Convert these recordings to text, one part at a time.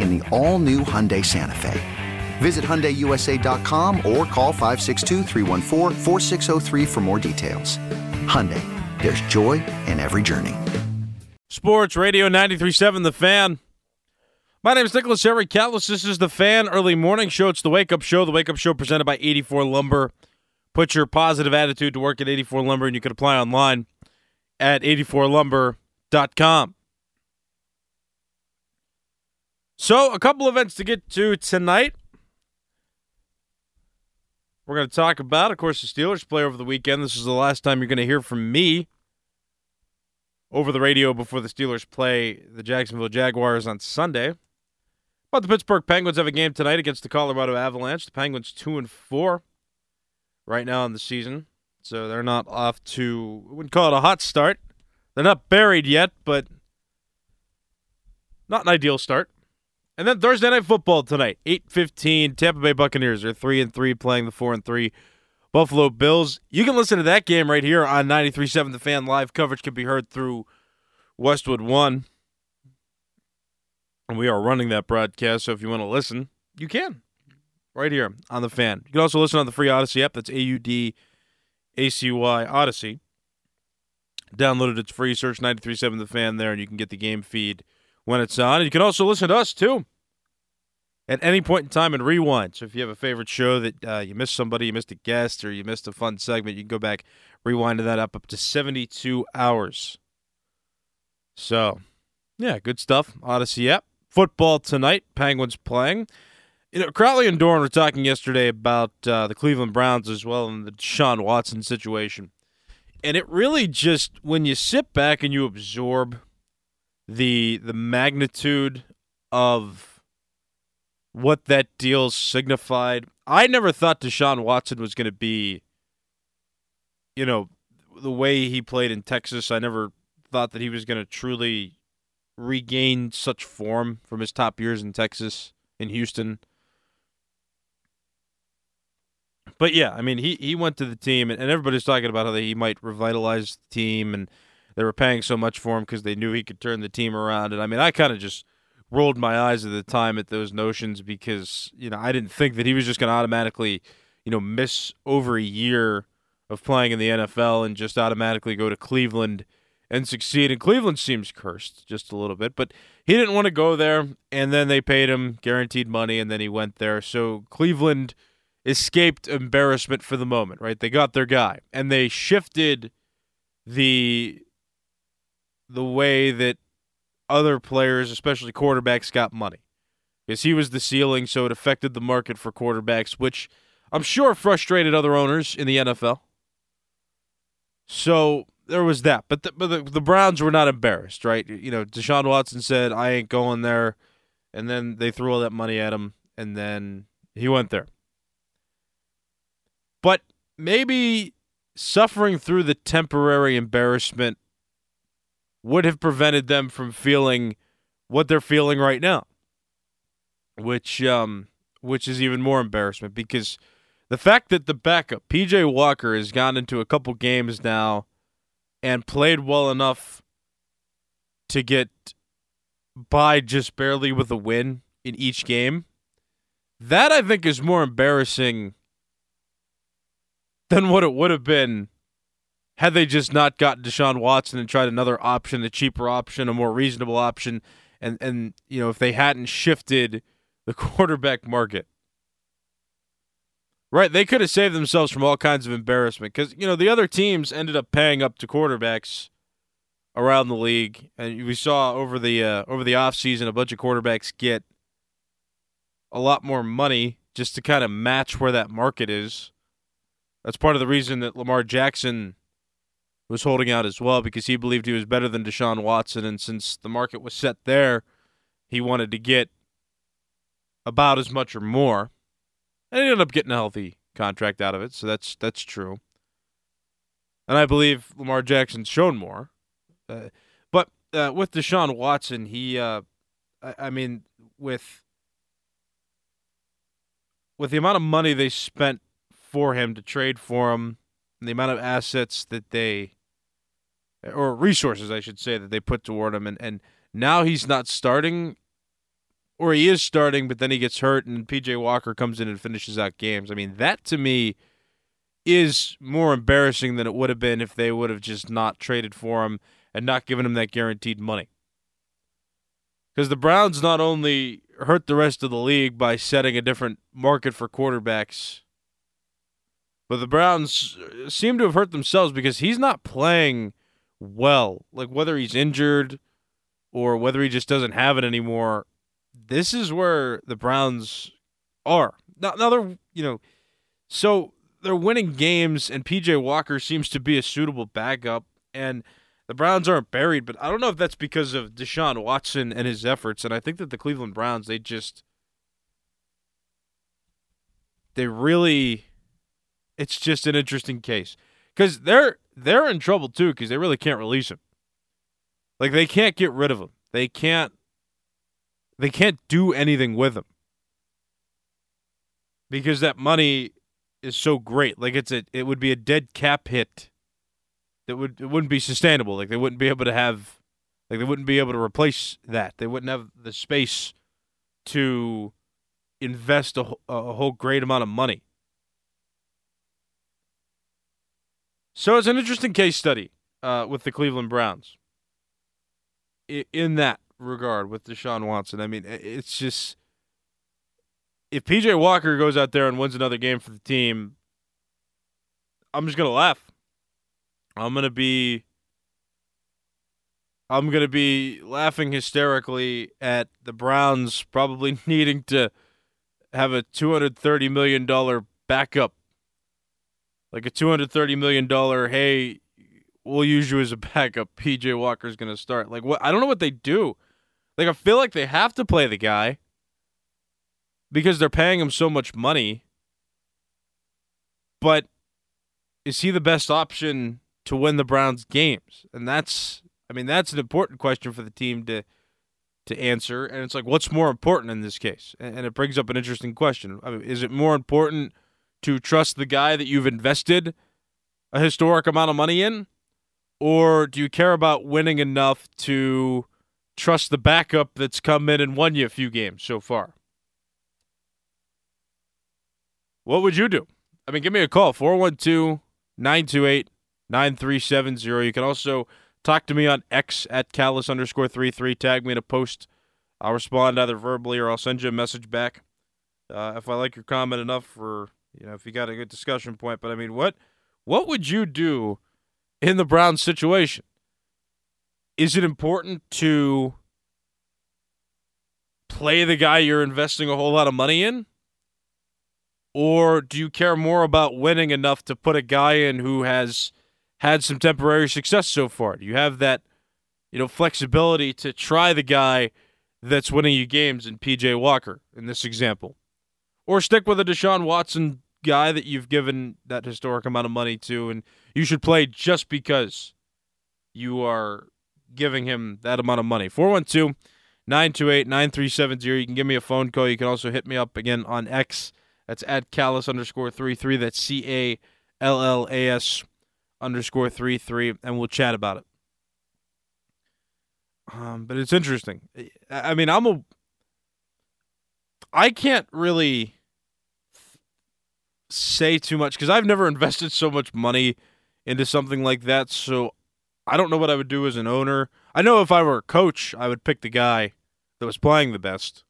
in the all new Hyundai Santa Fe. Visit HyundaiUSA.com or call 562 for more details. Hyundai, there's joy in every journey. Sports Radio 93.7 The Fan. My name is Nicholas Harry Callas. This is The Fan Early Morning Show. It's the Wake Up Show. The Wake Up Show presented by 84 Lumber. Put your positive attitude to work at 84 Lumber, and you can apply online at 84lumber.com. So, a couple events to get to tonight. We're going to talk about, of course, the Steelers play over the weekend. This is the last time you're going to hear from me over the radio before the Steelers play the Jacksonville Jaguars on Sunday. But the Pittsburgh Penguins have a game tonight against the Colorado Avalanche. The Penguins two and four right now in the season, so they're not off to. Wouldn't call it a hot start. They're not buried yet, but not an ideal start. And then Thursday night football tonight, eight fifteen. Tampa Bay Buccaneers are three and three, playing the four and three Buffalo Bills. You can listen to that game right here on 93.7 The Fan. Live coverage can be heard through Westwood One, and we are running that broadcast. So if you want to listen, you can right here on the Fan. You can also listen on the free Audacy app. That's A U D A C Y Audacy. Download it. It's free. Search 93.7 The Fan there, and you can get the game feed when it's on. And you can also listen to us too at any point in time and rewind. So if you have a favorite show that uh, you missed somebody, you missed a guest, or you missed a fun segment, you can go back, rewind that up up to 72 hours. So, yeah, good stuff. Audacy app. Football tonight. Penguins playing. You know, Crowley and Dorin were talking yesterday about uh, the Cleveland Browns as well and Deshaun Watson situation. And it really just, when you sit back and you absorb the the magnitude of what that deal signified. I never thought Deshaun Watson was going to be, you know, the way he played in Texas. I never thought that he was going to truly regain such form from his top years in Texas, in Houston. But yeah, I mean, he, he went to the team, and, everybody's talking about how he might revitalize the team and – they were paying so much for him because they knew he could turn the team around. And I mean, I kind of just rolled my eyes at the time at those notions because you know I didn't think that he was just going to automatically, you know, miss over a year of playing in the NFL and just automatically go to Cleveland and succeed. And Cleveland seems cursed just a little bit, but he didn't want to go there. And then they paid him guaranteed money, and then he went there. So Cleveland escaped embarrassment for the moment, right? They got their guy, and they shifted the the way that other players, especially quarterbacks, got money. Because he was the ceiling, so it affected the market for quarterbacks, which I'm sure frustrated other owners in the NFL. So there was that. But the, but the, the Browns were not embarrassed, right? You know, Deshaun Watson said, I ain't going there. And then they threw all that money at him, and then he went there. But maybe suffering through the temporary embarrassment would have prevented them from feeling what they're feeling right now, which um, which is even more embarrassment because the fact that the backup PJ Walker has gone into a couple games now and played well enough to get by just barely with a win in each game. That I think is more embarrassing than what it would have been had they just not gotten Deshaun Watson and tried another option, a cheaper option, a more reasonable option, and and you know if they hadn't shifted the quarterback market. Right, they could have saved themselves from all kinds of embarrassment because you know the other teams ended up paying up to quarterbacks around the league, and we saw over the uh, over the offseason a bunch of quarterbacks get a lot more money just to kind of match where that market is. That's part of the reason that Lamar Jackson was holding out as well because he believed he was better than Deshaun Watson, and since the market was set there, he wanted to get about as much or more. And he ended up getting a healthy contract out of it, so that's that's true. And I believe Lamar Jackson's shown more. Uh, but uh, with Deshaun Watson, he, uh, I, I, mean, with with the amount of money they spent for him to trade for him, the amount of assets that they, or resources, I should say, that they put toward him, and and now he's not starting, or he is starting, but then he gets hurt, and PJ Walker comes in and finishes out games. I mean, that to me is more embarrassing than it would have been if they would have just not traded for him and not given him that guaranteed money. Because the Browns not only hurt the rest of the league by setting a different market for quarterbacks, but the Browns uh, seem to have hurt themselves because he's not playing well. Like whether he's injured or whether he just doesn't have it anymore, this is where the Browns are. Now, now they're, you know, so they're winning games, and PJ Walker seems to be a suitable backup. And the Browns aren't buried, but I don't know if that's because of Deshaun Watson and his efforts. And I think that the Cleveland Browns, they just, they really, it's just an interesting case because they're they're in trouble too because they really can't release him. Like they can't get rid of him. They can't. They can't do anything with him because that money is so great. Like it's a, it would be a dead cap hit that would it wouldn't be sustainable. Like they wouldn't be able to have, like they wouldn't be able to replace that. They wouldn't have the space to invest a, a whole great amount of money. So it's an interesting case study uh, with the Cleveland Browns. In that regard, with Deshaun Watson, I mean, it's just if PJ Walker goes out there and wins another game for the team, I'm just gonna laugh. I'm gonna be I'm gonna be laughing hysterically at the Browns probably needing to have a two hundred thirty million dollar backup, like a two hundred thirty million dollar. Hey, we'll use you as a backup. PJ Walker's gonna start. Like what? I don't know what they do. Like I feel like they have to play the guy because they're paying him so much money. But is he the best option to win the Browns games? And that's I mean that's an important question for the team to to answer and it's like what's more important in this case? And, it brings up an interesting question. I mean, is it more important to trust the guy that you've invested a historic amount of money in or do you care about winning enough to trust the backup that's come in and won you a few games so far? What would you do? I mean, give me a call 412 928 9370. You can also talk to me on X at Callas underscore 33. Tag me in a post. I'll respond either verbally or I'll send you a message back uh, if I like your comment enough for, you know, if you got a good discussion point. But I mean, what what would you do in the Browns situation? Is it important to play the guy you're investing a whole lot of money in? Or do you care more about winning enough to put a guy in who has – had some temporary success so far? Do you have that, you know, flexibility to try the guy that's winning you games in PJ Walker in this example? Or stick with a Deshaun Watson guy that you've given that historic amount of money to and you should play just because you are giving him that amount of money. 412 928 9370. You can give me a phone call. You can also hit me up again on X That's at Callas underscore three three. That's C A L L A S underscore three three, and we'll chat about it. Um, but it's interesting. I mean, I'm a. I can't really say too much because I've never invested so much money into something like that. So I don't know what I would do as an owner. I know if I were a coach, I would pick the guy that was playing the best.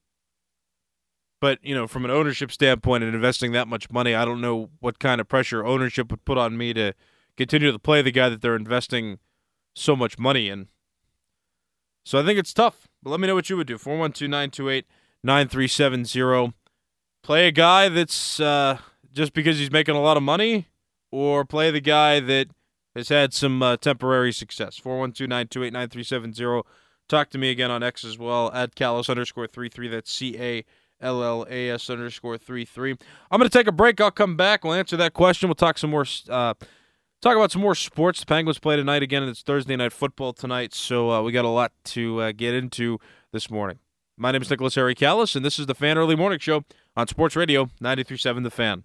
But, you know, from an ownership standpoint and investing that much money, I don't know what kind of pressure ownership would put on me to continue to play the guy that they're investing so much money in. So I think it's tough. But let me know what you would do. 412 928 9370. Play a guy that's uh, just because he's making a lot of money, or play the guy that has had some uh, temporary success. 412 928 9370. Talk to me again on X as well at Callas underscore 33. That's C A L L A S underscore 33. I'm going to take a break. I'll come back. We'll answer that question. We'll talk some more. Uh, talk about some more sports. The Penguins play tonight again, and it's Thursday night football tonight. So uh, we got a lot to uh, get into this morning. My name is Nicholas Harry Callas, and this is the Fan Early Morning Show on Sports Radio 93.7 The Fan.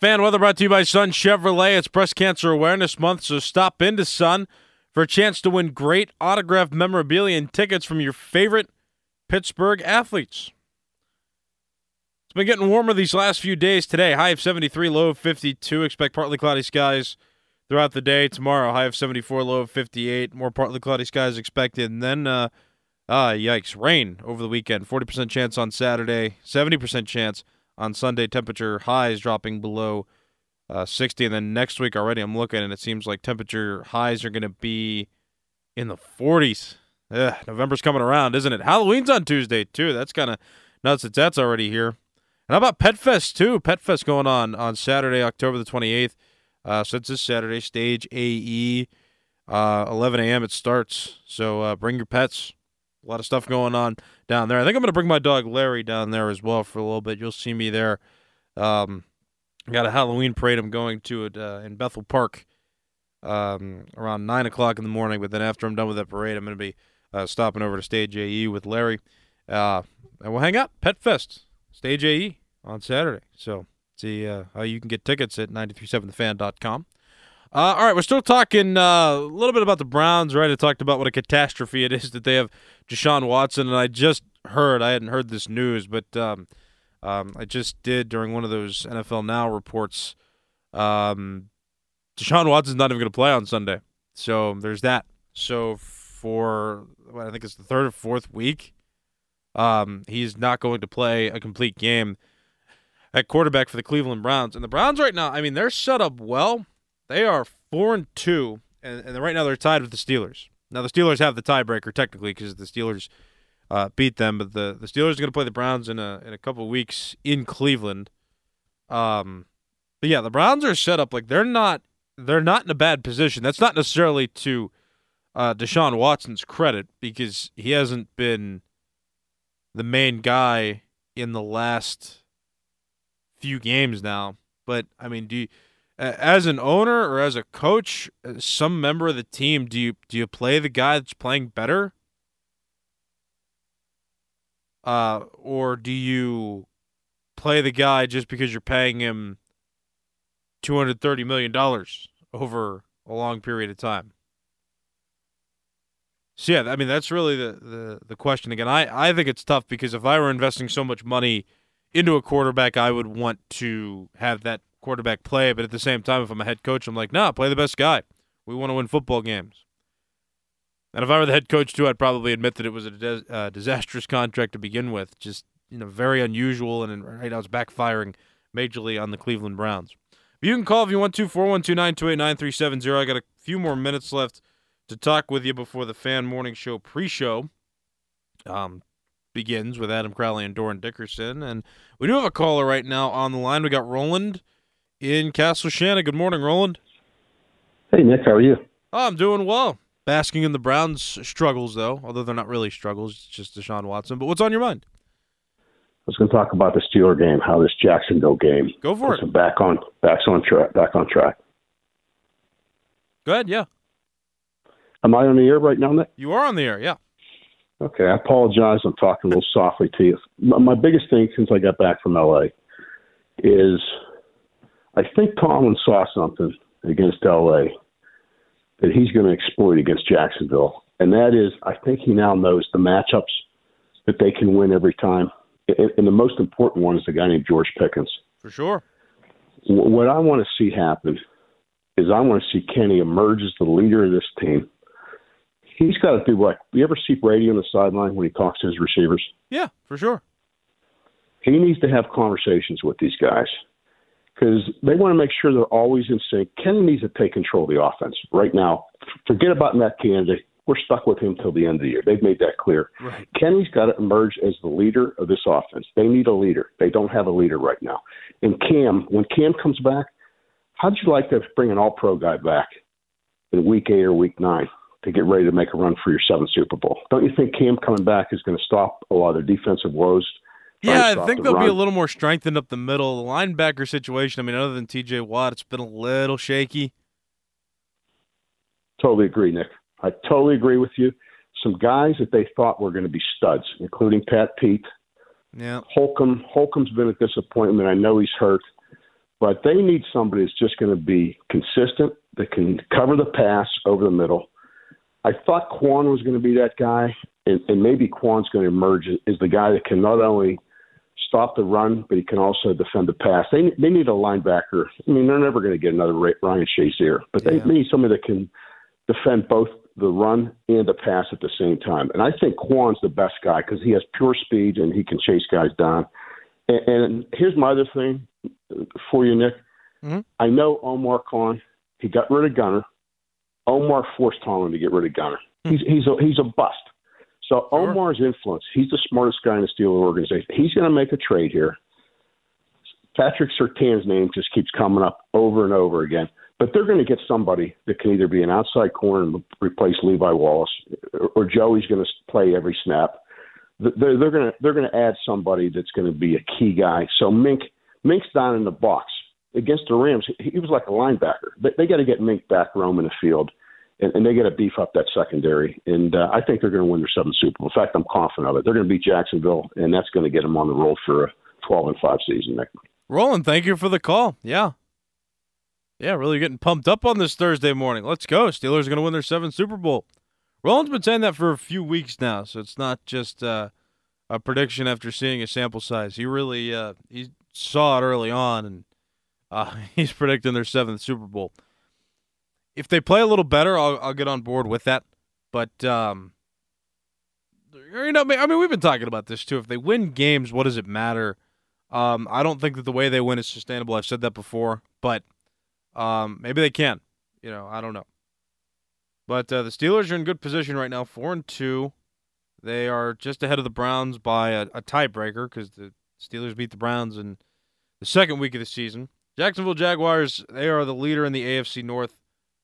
Fan weather brought to you by Sun Chevrolet. It's Breast Cancer Awareness Month, so stop into Sun for a chance to win great autographed memorabilia and tickets from your favorite Pittsburgh athletes. It's been getting warmer these last few days. Today, high of 73, low of 52. Expect partly cloudy skies throughout the day. Tomorrow, high of 74, low of 58. More partly cloudy skies expected. And then, uh, ah, yikes, rain over the weekend. 40% chance on Saturday, 70% chance on Sunday. Temperature highs dropping below uh, 60. And then next week already, I'm looking, and it seems like temperature highs are going to be in the 40s. Ugh, November's coming around, isn't it? Halloween's on Tuesday, too. That's kind of nuts that that's already here. And how about Pet Fest, too? Pet Fest going on on Saturday, October the 28th. Uh, it's this Saturday, stage AE. Uh, 11 a.m. it starts. So uh, bring your pets. A lot of stuff going on down there. I think I'm going to bring my dog Larry down there as well for a little bit. You'll see me there. Um, got a Halloween parade I'm going to it uh, in Bethel Park um, around 9 o'clock in the morning. But then after I'm done with that parade, I'm going to be uh, stopping over to Stage AE with Larry. Uh, and we'll hang out. Pet Fest, Stage AE on Saturday. So see uh, how you can get tickets at 937thefan.com. Uh, all right, we're still talking uh, a little bit about the Browns, right? I talked about what a catastrophe it is that they have Deshaun Watson, and I just heard, I hadn't heard this news, but um, um, I just did during one of those NFL Now reports. Um, Deshaun Watson's not even going to play on Sunday. So there's that. So for, what, I think it's the third or fourth week, um, he's not going to play a complete game at quarterback for the Cleveland Browns. And the Browns right now, I mean, they're set up well. They are four and two, and, and right now they're tied with the Steelers. Now the Steelers have the tiebreaker technically because the Steelers uh, beat them, but the the Steelers are going to play the Browns in a in a couple weeks in Cleveland. Um, but yeah, the Browns are set up like they're not they're not in a bad position. That's not necessarily to uh, Deshaun Watson's credit because he hasn't been the main guy in the last few games now. But I mean, do you, as an owner or as a coach, some member of the team, do you do you play the guy that's playing better, uh, or do you play the guy just because you're paying him two hundred thirty million dollars over a long period of time? So yeah, I mean that's really the, the the question again. I I think it's tough because if I were investing so much money into a quarterback, I would want to have that quarterback play. But at the same time, if I'm a head coach, I'm like, nah, play the best guy. We want to win football games. And if I were the head coach too, I'd probably admit that it was a uh, disastrous contract to begin with. Just you know, very unusual, and right now it's backfiring majorly on the Cleveland Browns. But You can call if you want to, 412-928-9370. I got a few more minutes left to talk with you before the Fan Morning Show pre-show. Um, begins with Adam Crowley and Dorin Dickerson. And we do have a caller right now on the line. We got Roland in Castle Shannon. Good morning, Roland. Hey, Nick, how are you? Oh, I'm doing well. Basking in the Browns' struggles, though, although they're not really struggles. It's just Deshaun Watson. But what's on your mind? I was going to talk about the Steeler game, how this Jacksonville game. Go for it. Back on, back on track. Back on track. Go ahead. Yeah, Am I on the air right now, Nick? you are on the air. Yeah. Okay, I apologize. I'm talking a little softly to you. My biggest thing since I got back from LA is I think Tomlin saw something against LA that he's going to exploit against Jacksonville, and that is I think he now knows the matchups that they can win every time. And, the most important one is a guy named George Pickens. For sure. What I want to see happen is I want to see Kenny emerge as the leader of this team. He's got to do like you ever see Brady on the sideline when he talks to his receivers? Yeah, for sure. He needs to have conversations with these guys because they want to make sure they're always in sync. Kenny needs to take control of the offense right now. Forget about Matt Canada. We're stuck with him till the end of the year. They've made that clear. Right. Kenny's got to emerge as the leader of this offense. They need a leader. They don't have a leader right now. And Cam, when Cam comes back, how'd you like to bring an all pro guy back in week eight or week nine to get ready to make a run for your seventh Super Bowl? Don't you think Cam coming back is going to stop a lot of defensive woes? Yeah, I think the they'll be a little more strengthened up the middle. The linebacker situation, I mean, other than TJ Watt, it's been a little shaky. Totally agree, Nick. I totally agree with you. Some guys that they thought were going to be studs, including Pat Pete. Yeah. Holcomb. Holcomb's been a disappointment. I know he's hurt, but they need somebody that's just going to be consistent, that can cover the pass over the middle. I thought Quan was going to be that guy, and, and maybe Quan's going to emerge as the guy that can not only stop the run, but he can also defend the pass. They they need a linebacker. I mean, they're never going to get another Ryan Shazier, but they Yeah. need somebody that can defend both the run and the pass at the same time. And I think Quan's the best guy because he has pure speed and he can chase guys down. And, and here's my other thing for you, Nick. Mhm. I know Omar Khan. He got rid of Gunner. Omar forced Tomlin to get rid of Gunner. He's he's a he's a bust. So Sure. Omar's influence. He's the smartest guy in the Steeler organization. He's going to make a trade here. Patrick Surtain's name just keeps coming up over and over again. But they're going to get somebody that can either be an outside corner and replace Levi Wallace, or, Joey's going to play every snap. They're, they're going to they're going to add somebody that's going to be a key guy. So Mink Mink's down in the box against the Rams. He, he was like a linebacker. They, they got to get Mink back roaming the field, and, and they got to beef up that secondary. And uh, I think they're going to win their seventh Super Bowl. In fact, I'm confident of it. They're going to beat Jacksonville, and that's going to get them on the roll for a 12 and five season. Nick. Roland, thank you for the call. Yeah. Yeah, really getting pumped up on this Thursday morning. Let's go. Steelers are going to win their seventh Super Bowl. Roland's been saying that for a few weeks now, so it's not just uh, a prediction after seeing a sample size. He really uh, he saw it early on, and uh, he's predicting their seventh Super Bowl. If they play a little better, I'll, I'll get on board with that. But um, you know, I mean, we've been talking about this too. If they win games, what does it matter? Um, I don't think that the way they win is sustainable. I've said that before, but um, maybe they can. You know, I don't know. But uh, the Steelers are in good position right now, four and two. They are just ahead of the Browns by a, a tiebreaker because the Steelers beat the Browns in the second week of the season. Jacksonville Jaguars, they are the leader in the AFC North,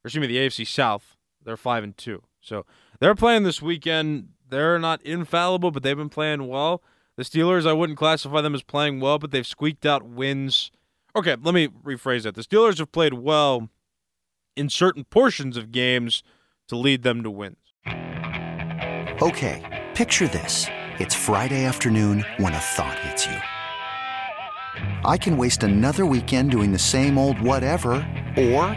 or excuse me, the AFC South. They're five and two, so they're playing this weekend. They're not infallible, but they've been playing well. The Steelers, I wouldn't classify them as playing well, but they've squeaked out wins. Okay, let me rephrase that. The Steelers have played well in certain portions of games to lead them to wins. Okay, picture this. It's Friday afternoon when a thought hits you. I can waste another weekend doing the same old whatever, or